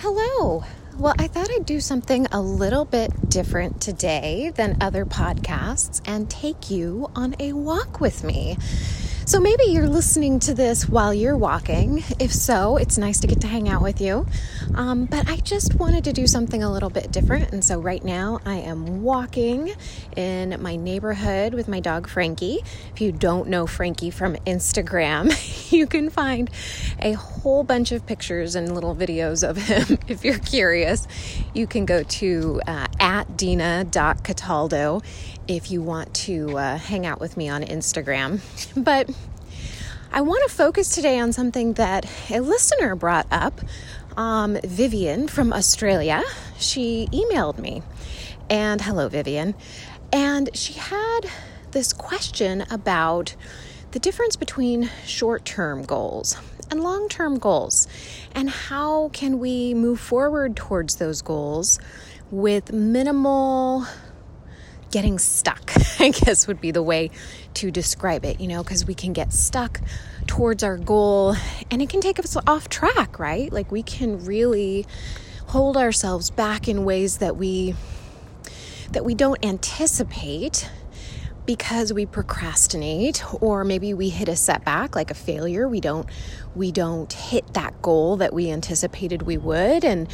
Hello. Well, I thought I'd do something a little bit different today than other podcasts and take you on a walk with me. So maybe you're listening to this while you're walking. If so, it's nice to get to hang out with you. Um, but I just wanted to do something a little bit different. And so right now I am walking in my neighborhood with my dog Frankie. If you don't know Frankie from Instagram, you can find a whole bunch of pictures and little videos of him. if you're curious, you can go to uh, at dina.cataldo if you want to uh, hang out with me on Instagram. But I want to focus today on something that a listener brought up. Um, Vivian from Australia, she emailed me. And hello, Vivian. And she had this question about the difference between short term goals and long term goals, and how can we move forward towards those goals with minimal getting stuck, I guess would be the way to describe it, you know, because we can get stuck towards our goal and it can take us off track, right? Like we can really hold ourselves back in ways that we that we don't anticipate because we procrastinate or maybe we hit a setback like a failure we don't we don't hit that goal that we anticipated we would and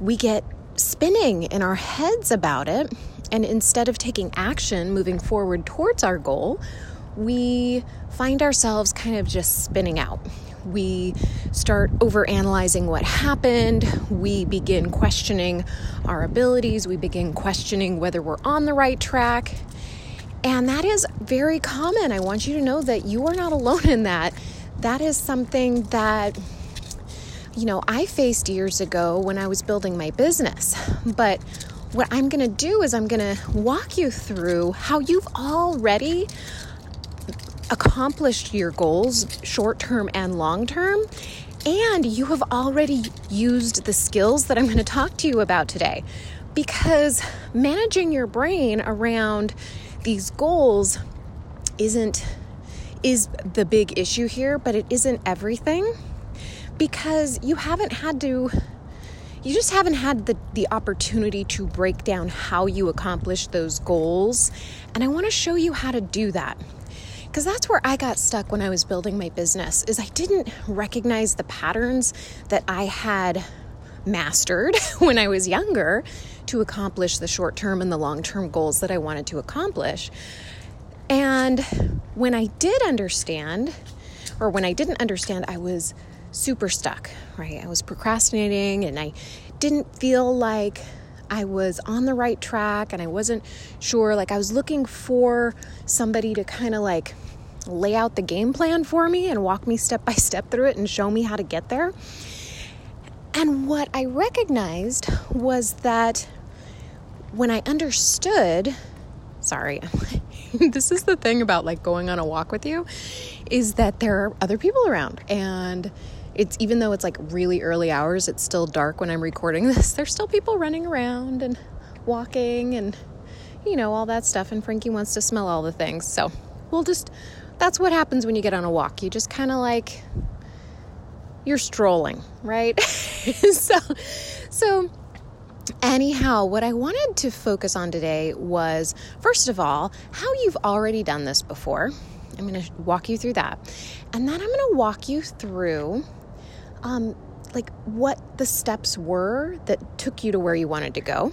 we get spinning in our heads about it and instead of taking action moving forward towards our goal, we find ourselves kind of just spinning out. We start over analyzing what happened. We begin questioning our abilities. We begin questioning whether we're on the right track. And that is very common. I want you to know that you are not alone in that. That is something that, you know, I faced years ago when I was building my business. But what I'm going to do is I'm going to walk you through how you've already accomplished your goals, short term and long term, and you have already used the skills that I'm going to talk to you about today. Because managing your brain around these goals isn't is the big issue here, but it isn't everything because you haven't had to you just haven't had the, the opportunity to break down how you accomplish those goals. And I want to show you how to do that. Because that's where I got stuck when I was building my business is I didn't recognize the patterns that I had mastered when I was younger to accomplish the short term and the long term goals that I wanted to accomplish. And when I did understand, or when I didn't understand, I was super stuck, right? I was procrastinating and I didn't feel like I was on the right track and I wasn't sure. Like, I was looking for somebody to kind of like lay out the game plan for me and walk me step by step through it and show me how to get there. And what I recognized was that when I understood, sorry, this is the thing about like going on a walk with you, is that there are other people around and it's even though it's like really early hours, it's still dark when I'm recording this. There's still people running around and walking and you know, all that stuff. And Frankie wants to smell all the things. So we'll just, that's what happens when you get on a walk. You just kind of like, you're strolling, right? so, so anyhow, what I wanted to focus on today was first of all, how you've already done this before. I'm going to walk you through that. And then I'm going to walk you through um, like what the steps were that took you to where you wanted to go.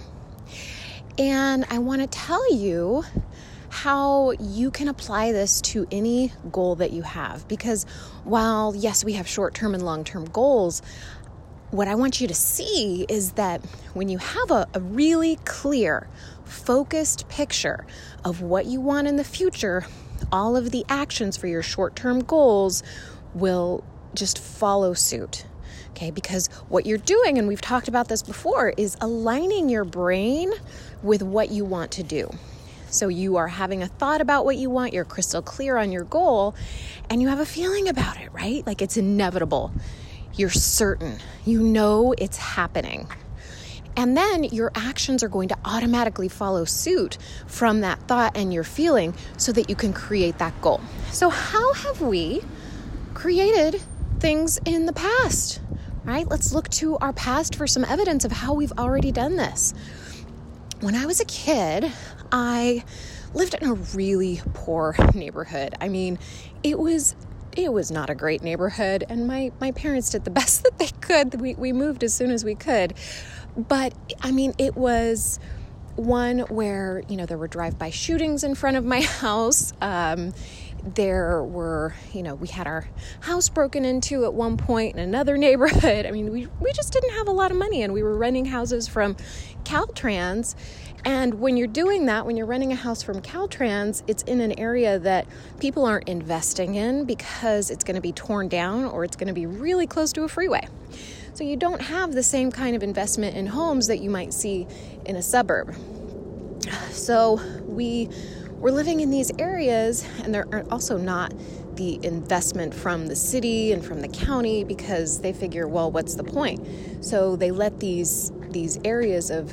And I want to tell you how you can apply this to any goal that you have. Because while, yes, we have short term and long term goals, what I want you to see is that when you have a, a, really clear, focused picture of what you want in the future, all of the actions for your short term goals will just follow suit. Okay, because what you're doing, and we've talked about this before, is aligning your brain with what you want to do. So you are having a thought about what you want, you're crystal clear on your goal, and you have a feeling about it, right? Like it's inevitable. You're certain, you know it's happening. And then your actions are going to automatically follow suit from that thought and your feeling so that you can create that goal. So, how have we created things in the past? Right? Let's look to our past for some evidence of how we've already done this. When I was a kid, I lived in a really poor neighborhood. I mean, it was it was not a great neighborhood and my my parents did the best that they could. We we moved as soon as we could. But I mean, it was one where, you know, there were drive by shootings in front of my house. Um, there were, you know, we had our house broken into at one point in another neighborhood. I mean, we, we just didn't have a lot of money and we were renting houses from Caltrans. And when you're doing that, when you're renting a house from Caltrans, it's in an area that people aren't investing in because it's going to be torn down or it's going to be really close to a freeway. So you don't have the same kind of investment in homes that you might see in a suburb. So we were living in these areas, and there are also not the investment from the city and from the county because they figure, well, what's the point? So they let these these areas of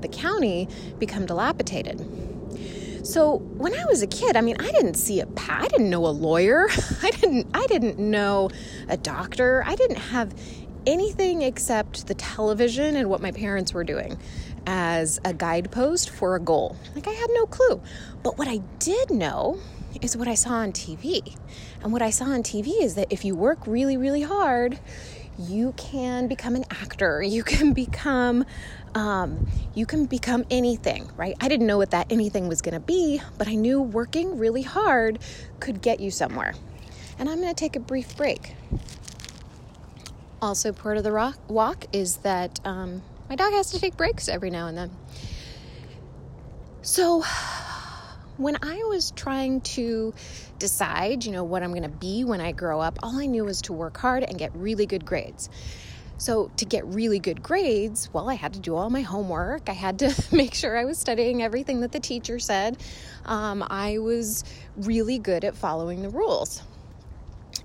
the county become dilapidated. So when I was a kid, I mean, I didn't see a pa- I didn't know a lawyer. I didn't I didn't know a doctor. I didn't have anything except the television and what my parents were doing as a guidepost for a goal. Like I had no clue. But what I did know is what I saw on TV. And what I saw on TV is that if you work really, really hard, you can become an actor. You can become um, you can become anything, right? I didn't know what that anything was going to be, but I knew working really hard could get you somewhere. And I'm going to take a brief break also part of the rock, walk is that um, my dog has to take breaks every now and then. So, when I was trying to decide, you know, what I'm going to be when I grow up, all I knew was to work hard and get really good grades. So, to get really good grades, well, I had to do all my homework. I had to make sure I was studying everything that the teacher said. Um, I was really good at following the rules.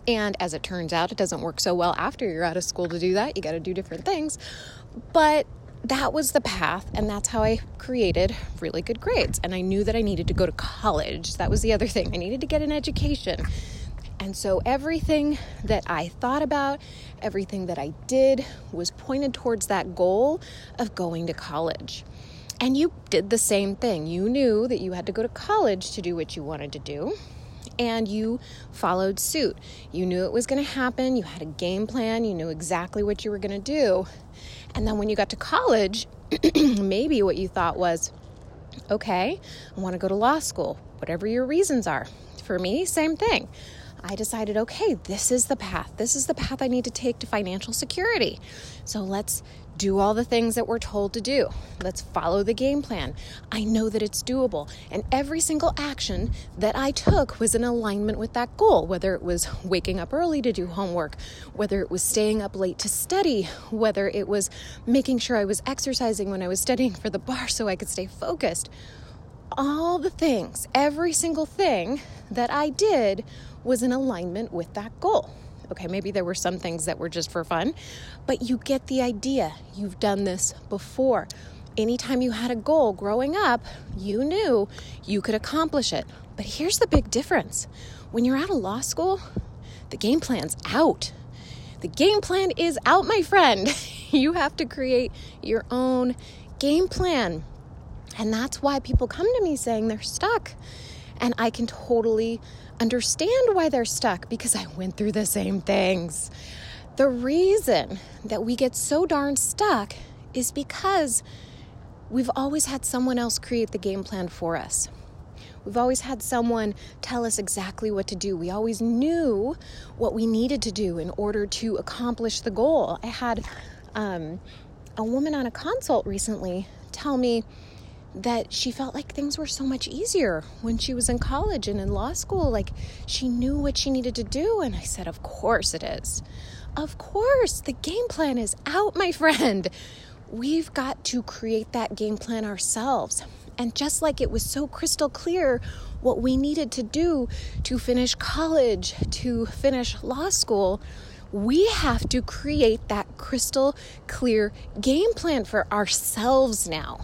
And as it turns out, it doesn't work so well after you're out of school to do that. You got to do different things. But that was the path, and that's how I created really good grades. And I knew that I needed to go to college. That was the other thing. I needed to get an education. And so everything that I thought about, everything that I did was pointed towards that goal of going to college. And you did the same thing. You knew that you had to go to college to do what you wanted to do and you followed suit. You knew it was going to happen, you had a game plan, you knew exactly what you were going to do. And then when you got to college, maybe what you thought was, okay, I want to go to law school, whatever your reasons are. For me, same thing. I decided, okay, this is the path. This is the path I need to take to financial security. So let's do all the things that we're told to do. Let's follow the game plan. I know that it's doable. And every single action that I took was in alignment with that goal, whether it was waking up early to do homework, whether it was staying up late to study, whether it was making sure I was exercising when I was studying for the bar so I could stay focused. All the things, every single thing that I did was in alignment with that goal. Okay, maybe there were some things that were just for fun, but you get the idea. You've done this before. Anytime you had a goal growing up, you knew you could accomplish it. But here's the big difference when you're out of law school, the game plan's out. The game plan is out, my friend. you have to create your own game plan. And that's why people come to me saying they're stuck. And I can totally understand why they're stuck because I went through the same things. The reason that we get so darn stuck is because we've always had someone else create the game plan for us. We've always had someone tell us exactly what to do. We always knew what we needed to do in order to accomplish the goal. I had um, a woman on a consult recently tell me that she felt like things were so much easier when she was in college and in law school. Like she knew what she needed to do. And I said, Of course it is. Of course, the game plan is out, my friend. We've got to create that game plan ourselves. And just like it was so crystal clear what we needed to do to finish college, to finish law school, we have to create that crystal clear game plan for ourselves now.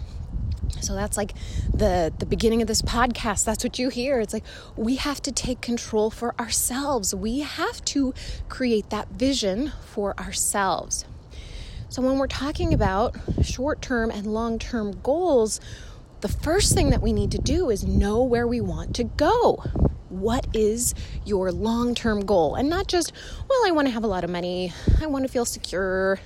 So that's like the the beginning of this podcast. That's what you hear. It's like we have to take control for ourselves. We have to create that vision for ourselves. So when we're talking about short-term and long-term goals, the first thing that we need to do is know where we want to go. What is your long term goal? And not just, well, I want to have a lot of money, I want to feel secure,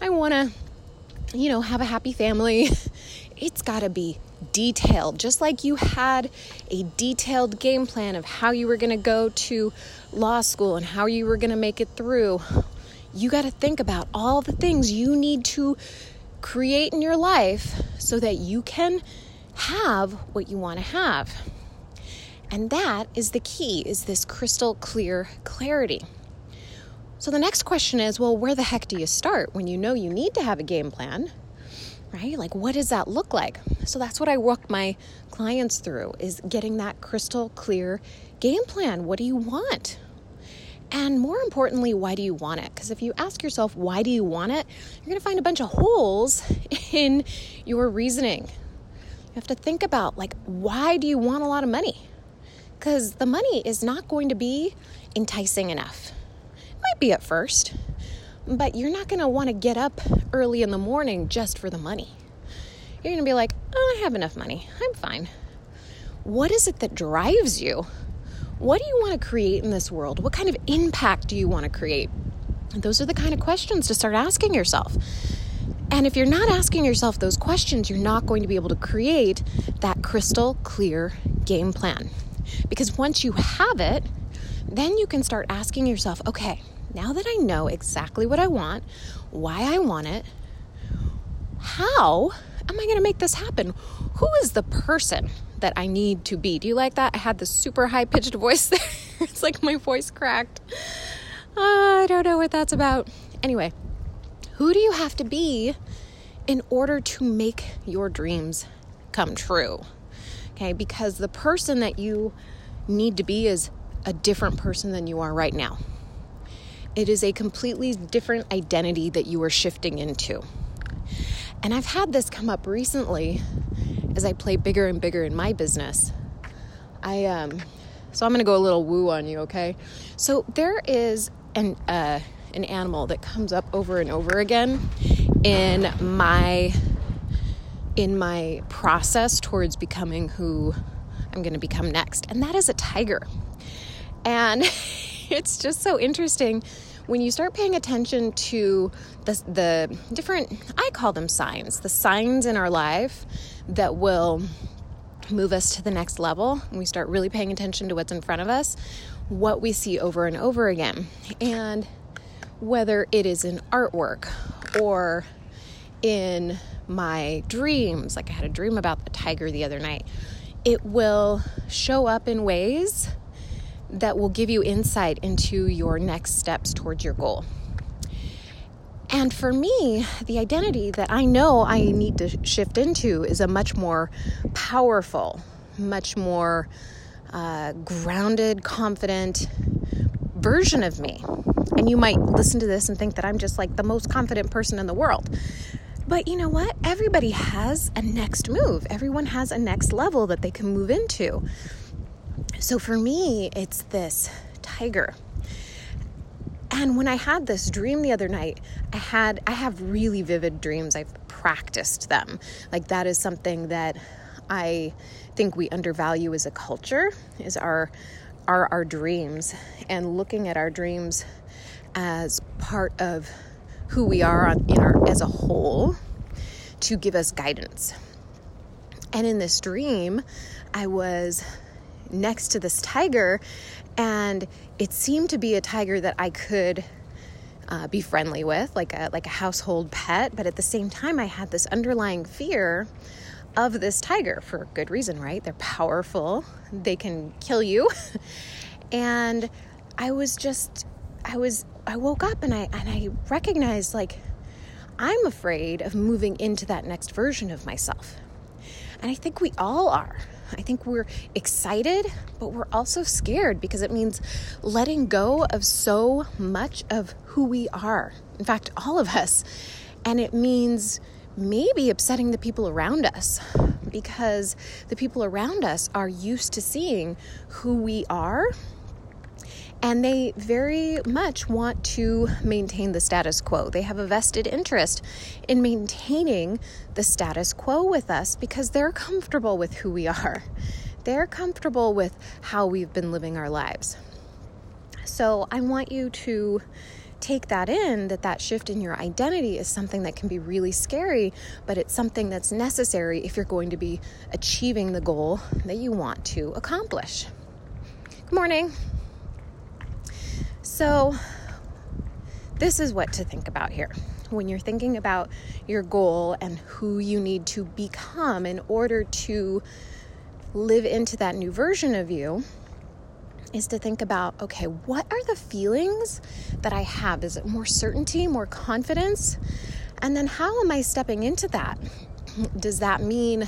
I want to, you know, have a happy family. it's got to be detailed, just like you had a detailed game plan of how you were going to go to law school and how you were going to make it through. You got to think about all the things you need to create in your life so that you can have what you want to have. And that is the key is this crystal clear clarity. So the next question is, well, where the heck do you start when you know you need to have a game plan? Right? Like, what does that look like? So that's what I walk my clients through is getting that crystal clear game plan. What do you want? And more importantly, why do you want it? Because if you ask yourself, why do you want it? You're going to find a bunch of holes in your reasoning. You have to think about, like, why do you want a lot of money? Because the money is not going to be enticing enough. It might be at first, but you're not going to want to get up early in the morning just for the money. You're going to be like, oh, I have enough money. I'm fine. What is it that drives you? What do you want to create in this world? What kind of impact do you want to create? those are the kind of questions to start asking yourself. And if you're not asking yourself those questions, you're not going to be able to create that crystal clear game plan. Because once you have it, then you can start asking yourself, okay, now that I know exactly what I want, why I want it, how am I going to make this happen? Who is the person that I need to be? Do you like that? I had this super high pitched voice there. it's like my voice cracked. Uh, I don't know what that's about. Anyway, who do you have to be in order to make your dreams come true? Okay, because the person that you need to be is a different person than you are right now. It is a completely different identity that you are shifting into. And I've had this come up recently as I play bigger and bigger in my business. I um so I'm going to go a little woo on you, okay? So there is an uh an animal that comes up over and over again in my in my process towards becoming who I'm going to become next, and that is a tiger. And it's just so interesting when you start paying attention to the, the different, I call them signs, the signs in our life that will move us to the next level, and we start really paying attention to what's in front of us, what we see over and over again. And whether it is in artwork or in my dreams, like I had a dream about the tiger the other night, it will show up in ways that will give you insight into your next steps towards your goal. And for me, the identity that I know I need to shift into is a much more powerful, much more uh, grounded, confident version of me. And you might listen to this and think that I'm just like the most confident person in the world. But you know what? Everybody has a next move, everyone has a next level that they can move into. So for me, it's this tiger. And when I had this dream the other night, I had I have really vivid dreams. I've practiced them. Like that is something that I think we undervalue as a culture is our our our dreams and looking at our dreams as part of who we are in our as a whole to give us guidance. And in this dream, I was next to this tiger, and it seemed to be a tiger that I could uh, be friendly with, like a like a household pet. But at the same time, I had this underlying fear of this tiger for good reason, right? They're powerful, they can kill you. and I was just, I was, I woke up and I, and I recognized like, I'm afraid of moving into that next version of myself. And I think we all are. I think we're excited, but we're also scared because it means letting go of so much of who we are. In fact, all of us. And it means maybe upsetting the people around us because the people around us are used to seeing who we are and they very much want to maintain the status quo. They have a vested interest in maintaining the status quo with us because they're comfortable with who we are. They're comfortable with how we've been living our lives. So I want you to take that in that that shift in your identity is something that can be really scary, but it's something that's necessary if you're going to be achieving the goal that you want to accomplish. Good morning. So, this is what to think about here. When you're thinking about your goal and who you need to become in order to live into that new version of you, is to think about okay, what are the feelings that I have? Is it more certainty, more confidence? And then how am I stepping into that? Does that mean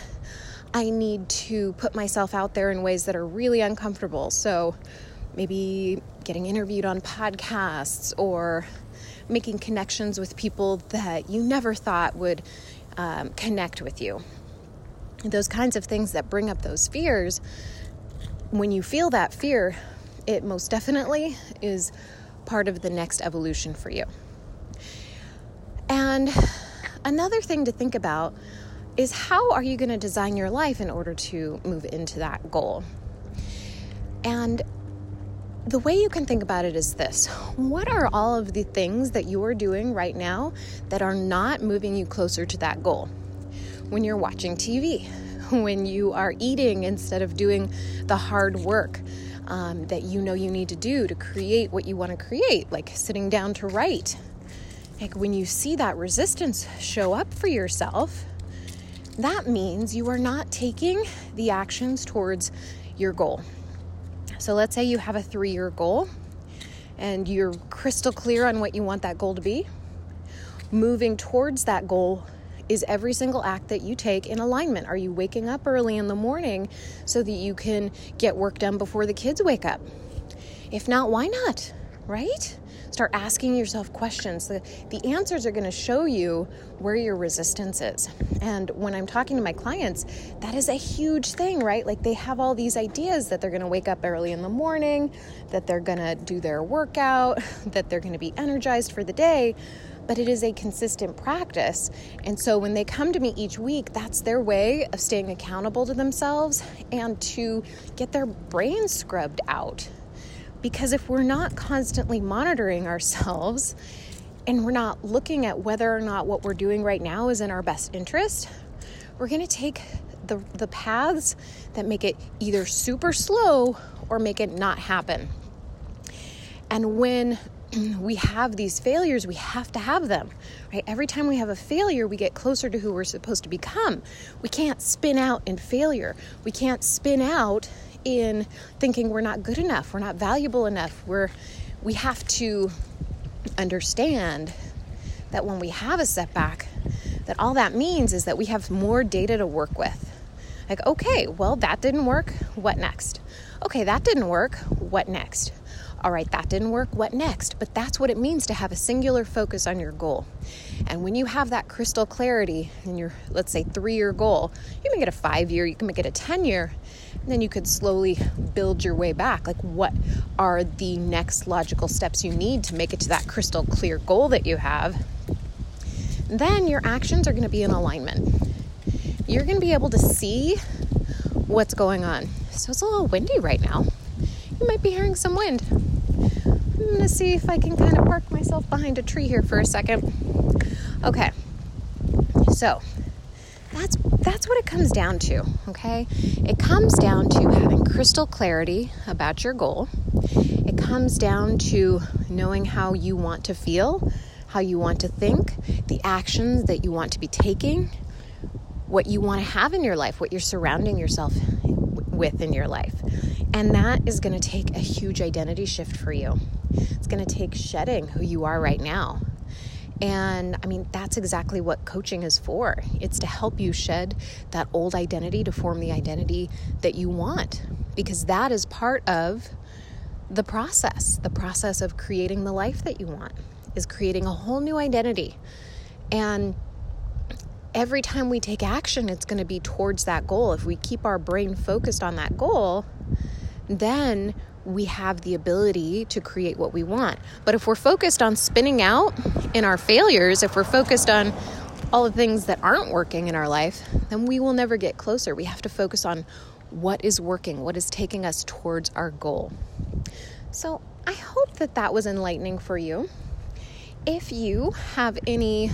I need to put myself out there in ways that are really uncomfortable? So, maybe getting interviewed on podcasts or making connections with people that you never thought would um, connect with you. Those kinds of things that bring up those fears, when you feel that fear, it most definitely is part of the next evolution for you. And another thing to think about is how are you going to design your life in order to move into that goal? And the way you can think about it is this What are all of the things that you are doing right now that are not moving you closer to that goal? When you're watching TV, when you are eating instead of doing the hard work um, that you know you need to do to create what you want to create, like sitting down to write. Like when you see that resistance show up for yourself, that means you are not taking the actions towards your goal. So let's say you have a three year goal and you're crystal clear on what you want that goal to be. Moving towards that goal is every single act that you take in alignment. Are you waking up early in the morning so that you can get work done before the kids wake up? If not, why not? Right? Start asking yourself questions. The, the answers are going to show you where your resistance is. And when I'm talking to my clients, that is a huge thing, right? Like they have all these ideas that they're going to wake up early in the morning, that they're going to do their workout, that they're going to be energized for the day but it is a consistent practice. And so when they come to me each week, that's their way of staying accountable to themselves and to get their brain scrubbed out. Because if we're not constantly monitoring ourselves and we're not looking at whether or not what we're doing right now is in our best interest, we're going to take the, the paths that make it either super slow or make it not happen. And when we have these failures, we have to have them, right? Every time we have a failure, we get closer to who we're supposed to become. We can't spin out in failure. We can't spin out in thinking we're not good enough, we're not valuable enough. We're we have to understand that when we have a setback, that all that means is that we have more data to work with. Like, okay, well, that didn't work. What next? Okay, that didn't work. What next? All right, that didn't work, what next? But that's what it means to have a singular focus on your goal. And when you have that crystal clarity in your, let's say, three year goal, you can get a five year, you can make it a 10 year, and then you could slowly build your way back. Like, what are the next logical steps you need to make it to that crystal clear goal that you have? Then your actions are going to be in alignment. You're going to be able to see what's going on. So it's a little windy right now. You might be hearing some wind. I'm gonna see if I can kind of park myself behind a tree here for a second. Okay, so that's that's what it comes down to. Okay, it comes down to having crystal clarity about your goal. It comes down to knowing how you want to feel, how you want to think, the actions that you want to be taking, what you want to have in your life, what you're surrounding yourself with in your life. And that is going to take a huge identity shift for you. It's going to take shedding who you are right now. And I mean, that's exactly what coaching is for. It's to help you shed that old identity to form the identity that you want, because that is part of the process. The process of creating the life that you want is creating a whole new identity. And every time we take action, it's going to be towards that goal. If we keep our brain focused on that goal, then we have the ability to create what we want. But if we're focused on spinning out in our failures, if we're focused on all the things that aren't working in our life, then we will never get closer. We have to focus on what is working, what is taking us towards our goal. So I hope that that was enlightening for you. If you have any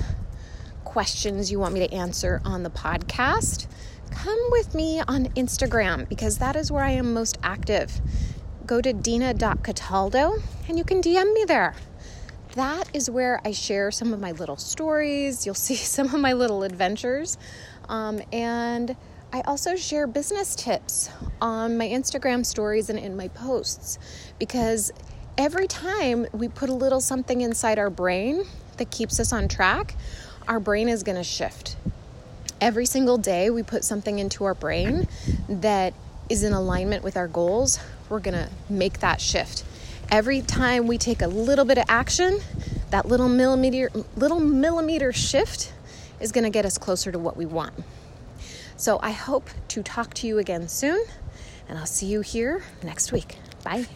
questions you want me to answer on the podcast, come with me on Instagram because that is where I am most active. Go to dina.cataldo and you can DM me there. That is where I share some of my little stories. You'll see some of my little adventures. Um, and I also share business tips on my Instagram stories and in my posts because every time we put a little something inside our brain that keeps us on track, our brain is going to shift. Every single day we put something into our brain that is in alignment with our goals, we're going to make that shift. Every time we take a little bit of action, that little millimeter little millimeter shift is going to get us closer to what we want. So I hope to talk to you again soon, and I'll see you here next week. Bye.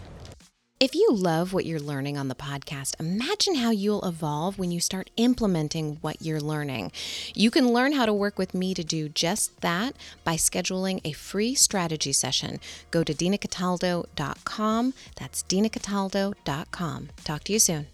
If you love what you're learning on the podcast, imagine how you'll evolve when you start implementing what you're learning. You can learn how to work with me to do just that by scheduling a free strategy session. Go to dinacataldo.com. That's dinacataldo.com. Talk to you soon.